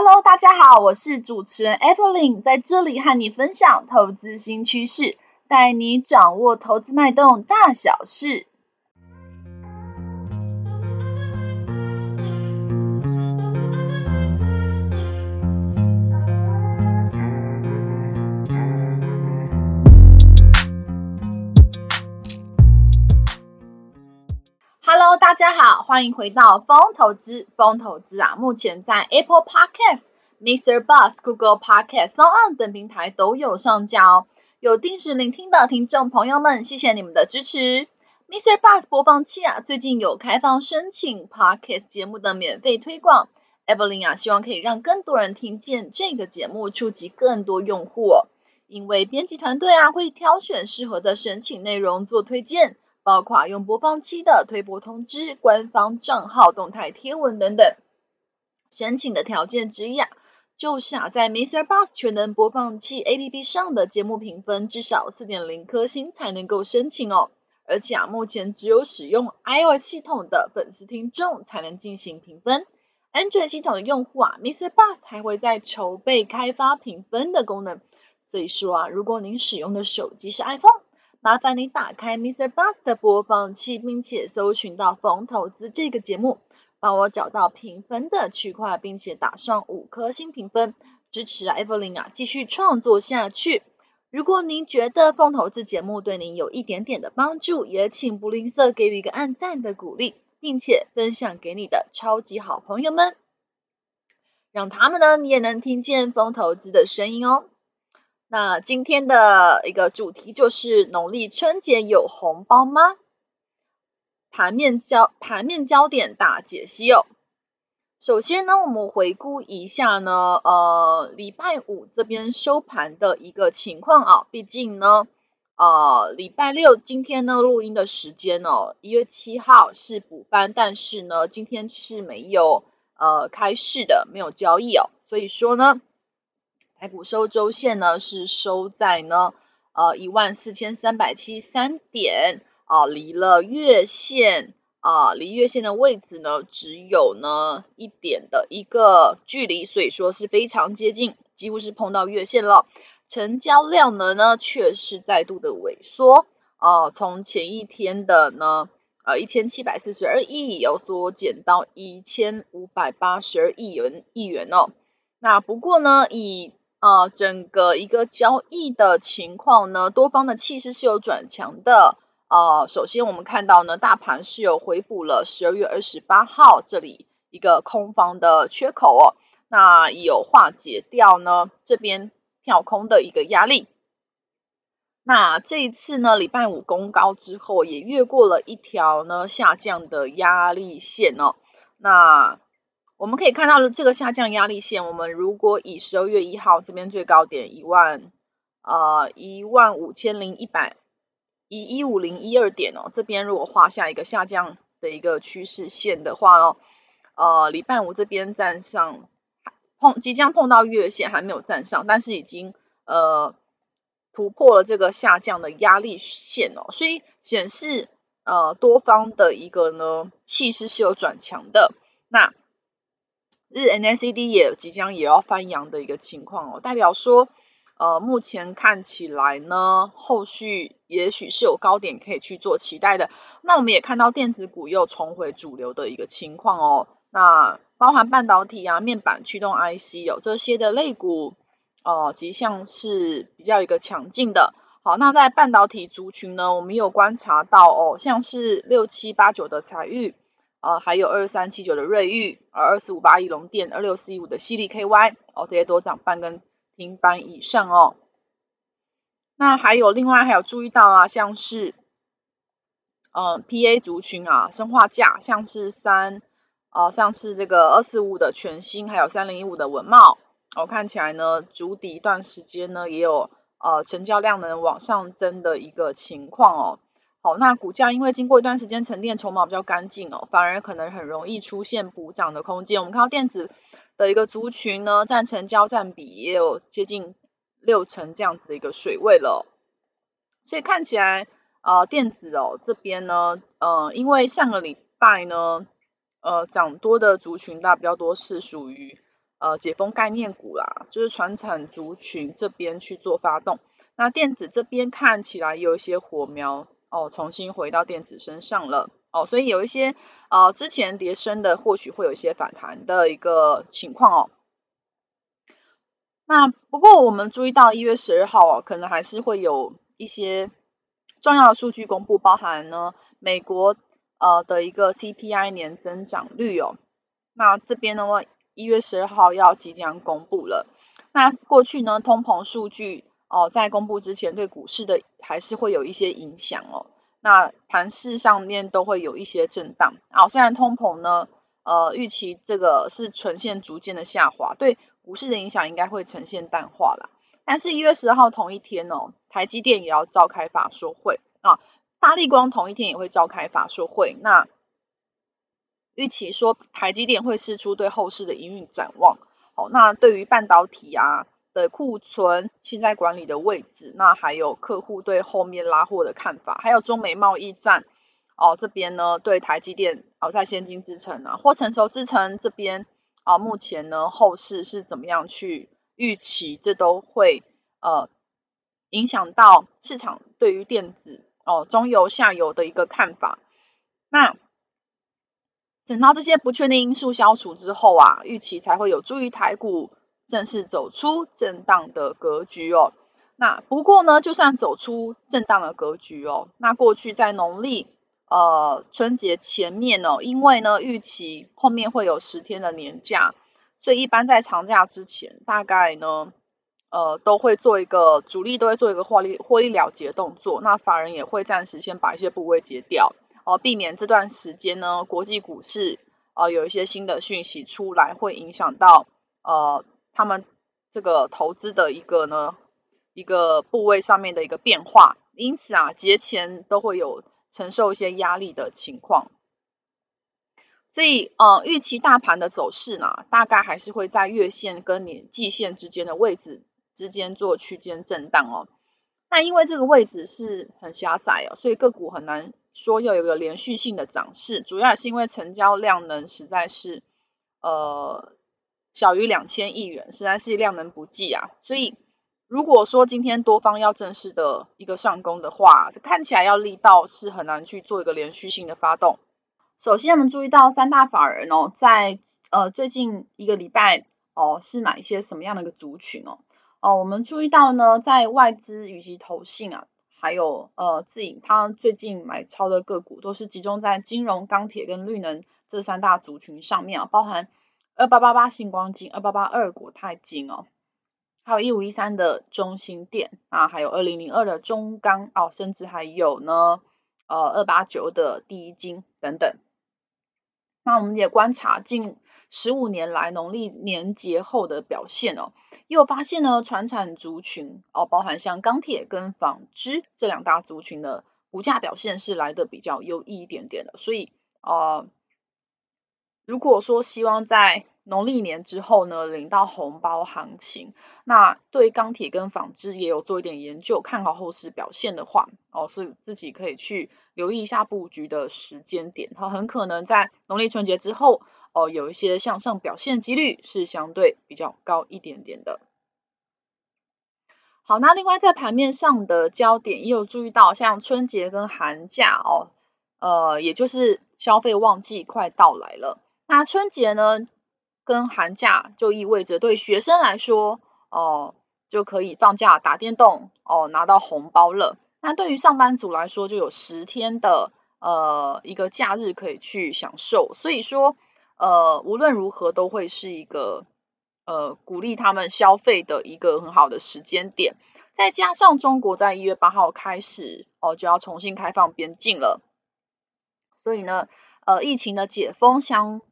Hello，大家好，我是主持人 Evelyn，在这里和你分享投资新趋势，带你掌握投资脉动大小事。大家好，欢迎回到风投资。风投资啊，目前在 Apple Podcast、Mr. Bus、Google Podcast、SoundOn 等平台都有上架哦。有定时聆听的听众朋友们，谢谢你们的支持。Mr. Bus 播放器啊，最近有开放申请 Podcast 节目的免费推广。Evelyn 啊，希望可以让更多人听见这个节目，触及更多用户。因为编辑团队啊，会挑选适合的申请内容做推荐。包括用播放器的推播通知、官方账号动态贴文等等。申请的条件之一啊，就是啊，在 Mr. Bus 全能播放器 APP 上的节目评分至少四点零颗星才能够申请哦。而且啊，目前只有使用 iOS 系统的粉丝听众才能进行评分。Android 系统的用户啊，Mr. Bus 还会在筹备开发评分的功能。所以说啊，如果您使用的手机是 iPhone，麻烦你打开 Mr. Bus 的播放器，并且搜寻到《疯投资》这个节目，帮我找到评分的区块，并且打上五颗星评分，支持 Evelyn 啊继续创作下去。如果您觉得《疯投资》节目对您有一点点的帮助，也请不吝啬给予一个按赞的鼓励，并且分享给你的超级好朋友们，让他们呢你也能听见疯投资的声音哦。那今天的一个主题就是农历春节有红包吗？盘面焦盘面焦点大解析哦。首先呢，我们回顾一下呢，呃，礼拜五这边收盘的一个情况啊。毕竟呢，呃，礼拜六今天呢录音的时间哦，一月七号是补班，但是呢，今天是没有呃开市的，没有交易哦，所以说呢。台股收周线呢是收在呢呃一万四千三百七十三点啊，离了月线啊，离月线的位置呢只有呢一点的一个距离，所以说是非常接近，几乎是碰到月线了。成交量呢呢却是再度的萎缩啊，从前一天的呢呃一千七百四十二亿有所减到一千五百八十二亿元亿元哦。那不过呢以呃，整个一个交易的情况呢，多方的气势是有转强的。呃，首先我们看到呢，大盘是有回补了十二月二十八号这里一个空方的缺口哦，那有化解掉呢这边跳空的一个压力。那这一次呢，礼拜五攻高之后，也越过了一条呢下降的压力线哦，那。我们可以看到的这个下降压力线，我们如果以十二月一号这边最高点一万呃一万五千零一百以一五零一二点哦，这边如果画下一个下降的一个趋势线的话哦，呃礼拜五这边站上碰即将碰到月线还没有站上，但是已经呃突破了这个下降的压力线哦，所以显示呃多方的一个呢气势是有转强的那。日 MACD 也即将也要翻阳的一个情况哦，代表说，呃，目前看起来呢，后续也许是有高点可以去做期待的。那我们也看到电子股又重回主流的一个情况哦，那包含半导体啊、面板驱动 IC 有、哦、这些的类股哦，迹象是比较一个强劲的。好，那在半导体族群呢，我们有观察到哦，像是六七八九的采钰。呃，还有二三七九的瑞昱，而二四五八一龙电，二六四一五的犀利 KY，哦，这些都涨半根停板以上哦。那还有另外还有注意到啊，像是呃 PA 族群啊，生化价，像是三呃像是这个二四五的全新，还有三零一五的稳懋，我、哦、看起来呢，足底一段时间呢，也有呃成交量能往上增的一个情况哦。好，那股价因为经过一段时间沉淀，筹码比较干净哦，反而可能很容易出现补涨的空间。我们看到电子的一个族群呢，占成交占比也有接近六成这样子的一个水位了，所以看起来呃电子哦这边呢，呃因为上个礼拜呢，呃涨多的族群大比较多是属于呃解封概念股啦，就是传产族群这边去做发动。那电子这边看起来有一些火苗哦，重新回到电子身上了哦，所以有一些呃之前跌深的，或许会有一些反弹的一个情况哦。那不过我们注意到一月十二号哦，可能还是会有一些重要的数据公布，包含呢美国呃的一个 CPI 年增长率哦。那这边的话，一月十二号要即将公布了。那过去呢，通膨数据哦在公布之前，对股市的还是会有一些影响哦。那盘势上面都会有一些震荡啊。虽然通膨呢，呃预期这个是呈现逐渐的下滑，对。股市的影响应该会呈现淡化了，但是一月十号同一天哦，台积电也要召开法说会啊，大立光同一天也会召开法说会。那预期说台积电会释出对后市的营运展望，哦，那对于半导体啊的库存现在管理的位置，那还有客户对后面拉货的看法，还有中美贸易战哦，这边呢对台积电哦在先进制程啊或成熟制程这边。啊，目前呢，后市是怎么样去预期？这都会呃影响到市场对于电子哦中游、下游的一个看法。那等到这些不确定因素消除之后啊，预期才会有助于台股正式走出震荡的格局哦。那不过呢，就算走出震荡的格局哦，那过去在农历。呃，春节前面呢，因为呢预期后面会有十天的年假，所以一般在长假之前，大概呢，呃，都会做一个主力都会做一个获利获利了结的动作，那法人也会暂时先把一些部位结掉，哦、避免这段时间呢国际股市呃有一些新的讯息出来，会影响到呃他们这个投资的一个呢一个部位上面的一个变化，因此啊节前都会有。承受一些压力的情况，所以呃，预期大盘的走势呢，大概还是会在月线跟年季线之间的位置之间做区间震荡哦。那因为这个位置是很狭窄哦，所以个股很难说要有一个连续性的涨势，主要也是因为成交量能实在是呃小于两千亿元，实在是量能不济啊，所以。如果说今天多方要正式的一个上攻的话，这看起来要力道是很难去做一个连续性的发动。首先，我们注意到三大法人哦，在呃最近一个礼拜哦，是买一些什么样的一个族群哦？哦，我们注意到呢，在外资以及投信啊，还有呃自营，他最近买超的个股都是集中在金融、钢铁跟绿能这三大族群上面啊，包含二八八八星光金、二八八二国泰金哦。还有一五一三的中兴电啊，还有二零零二的中钢哦，甚至还有呢，呃，二八九的第一金等等。那我们也观察近十五年来农历年节后的表现哦，又发现呢，传产族群哦，包含像钢铁跟纺织这两大族群的股价表现是来的比较优异一点点的，所以呃，如果说希望在农历年之后呢，领到红包行情，那对钢铁跟纺织也有做一点研究，看好后市表现的话，哦，是自己可以去留意一下布局的时间点，它很可能在农历春节之后，哦，有一些向上表现几率是相对比较高一点点的。好，那另外在盘面上的焦点也有注意到，像春节跟寒假哦，呃，也就是消费旺季快到来了，那春节呢？跟寒假就意味着对学生来说，哦、就可以放假打电动，哦、拿到红包了。那对于上班族来说，就有十天的呃一个假日可以去享受。所以说，呃，无论如何都会是一个呃鼓励他们消费的一个很好的时间点。再加上中国在一月八号开始哦、就要重新开放边境了，所以呢，呃，疫情的解封相。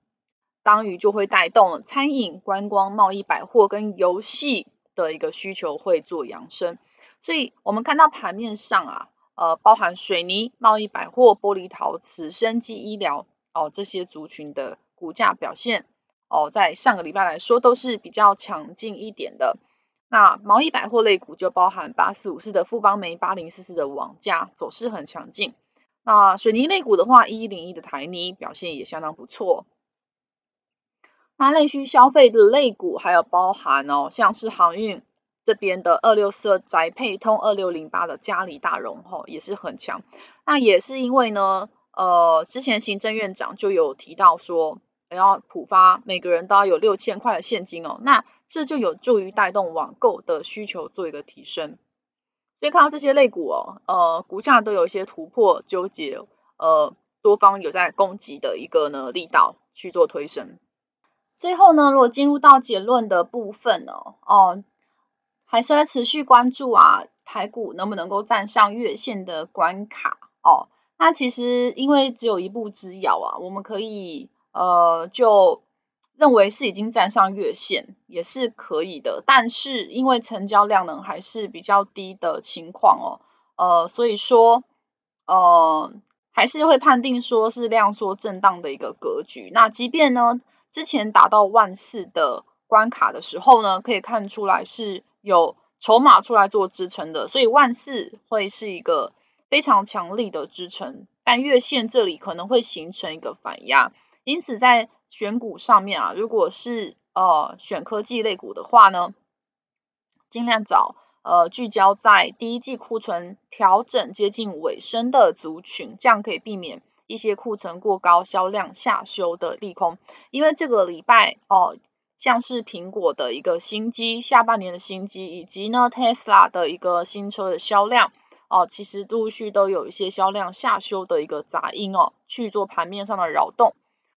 当于就会带动了餐饮、观光、贸易、百货跟游戏的一个需求会做扬升，所以我们看到盘面上啊，呃，包含水泥、贸易、百货、玻璃、陶瓷、生技、医疗哦这些族群的股价表现哦，在上个礼拜来说都是比较强劲一点的。那贸易百货类股就包含八四五四的富邦媒、八零四四的网家走势很强劲。那水泥类股的话，一一零一的台泥表现也相当不错。那内需消费的类股还有包含哦，像是航运这边的二六四二宅配通、二六零八的嘉里大荣吼、哦、也是很强。那也是因为呢，呃，之前行政院长就有提到说，要普发每个人都要有六千块的现金哦，那这就有助于带动网购的需求做一个提升。所以看到这些类股哦，呃，股价都有一些突破纠结，呃，多方有在攻击的一个呢力道去做推升。最后呢，如果进入到结论的部分哦，哦，还是会持续关注啊，台股能不能够站上月线的关卡哦？那其实因为只有一步之遥啊，我们可以呃就。认为是已经站上月线也是可以的，但是因为成交量呢还是比较低的情况哦，呃，所以说呃还是会判定说是量缩震荡的一个格局。那即便呢之前达到万四的关卡的时候呢，可以看出来是有筹码出来做支撑的，所以万四会是一个非常强力的支撑，但月线这里可能会形成一个反压，因此在选股上面啊，如果是呃选科技类股的话呢，尽量找呃聚焦在第一季库存调整接近尾声的族群，这样可以避免一些库存过高、销量下修的利空。因为这个礼拜哦、像是苹果的一个新机，下半年的新机，以及呢 Tesla 的一个新车的销量哦、其实陆续都有一些销量下修的一个杂音哦，去做盘面上的扰动。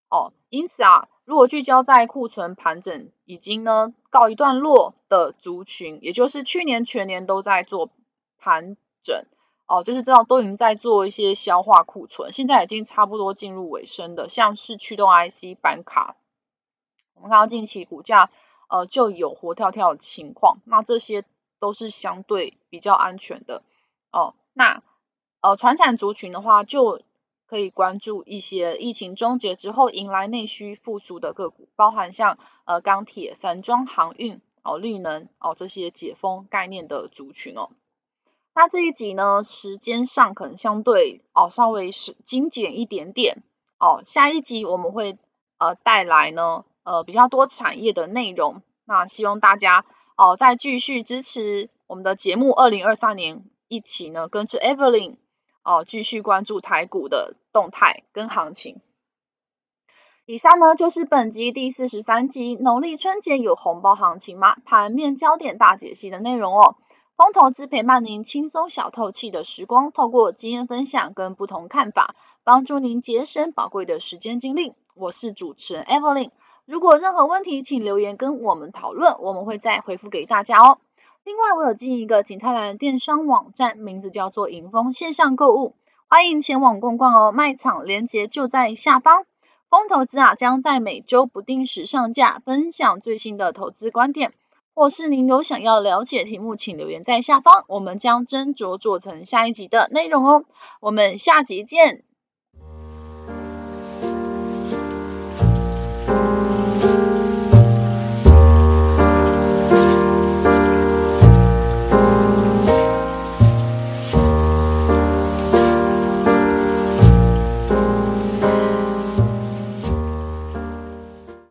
哦，因此啊，如果聚焦在库存盘整已经呢告一段落的族群，也就是去年全年都在做盘整，哦，就是知道都已经在做一些消化库存，现在已经差不多进入尾声的，像是驱动 IC 板卡，我们看到近期股价呃就有活跳跳的情况，那这些都是相对比较安全的哦。那呃，传产族群的话就。可以关注一些疫情终结之后迎来内需复苏的个股，包含像呃钢铁、散装航运、哦绿能哦这些解封概念的族群哦。那这一集呢，时间上可能相对哦稍微是精简一点点哦。下一集我们会呃带来呢呃比较多产业的内容，那希望大家哦再继续支持我们的节目，二零二三年一起呢跟着 Evelyn。哦，继续关注台股的动态跟行情。以上呢就是本集第四十三集农历春节有红包行情吗？盘面焦点大解析的内容哦。风投资陪伴您轻松小透气的时光，透过经验分享跟不同看法，帮助您节省宝贵的时间精力。我是主持人 Evelyn，如果任何问题，请留言跟我们讨论，我们会再回复给大家哦。另外，我有经营一个景泰蓝电商网站，名字叫做迎风线上购物，欢迎前往逛逛哦。卖场链接就在下方。风投资啊，将在每周不定时上架，分享最新的投资观点。或是您有想要了解题目，请留言在下方，我们将斟酌做成下一集的内容哦。我们下集见。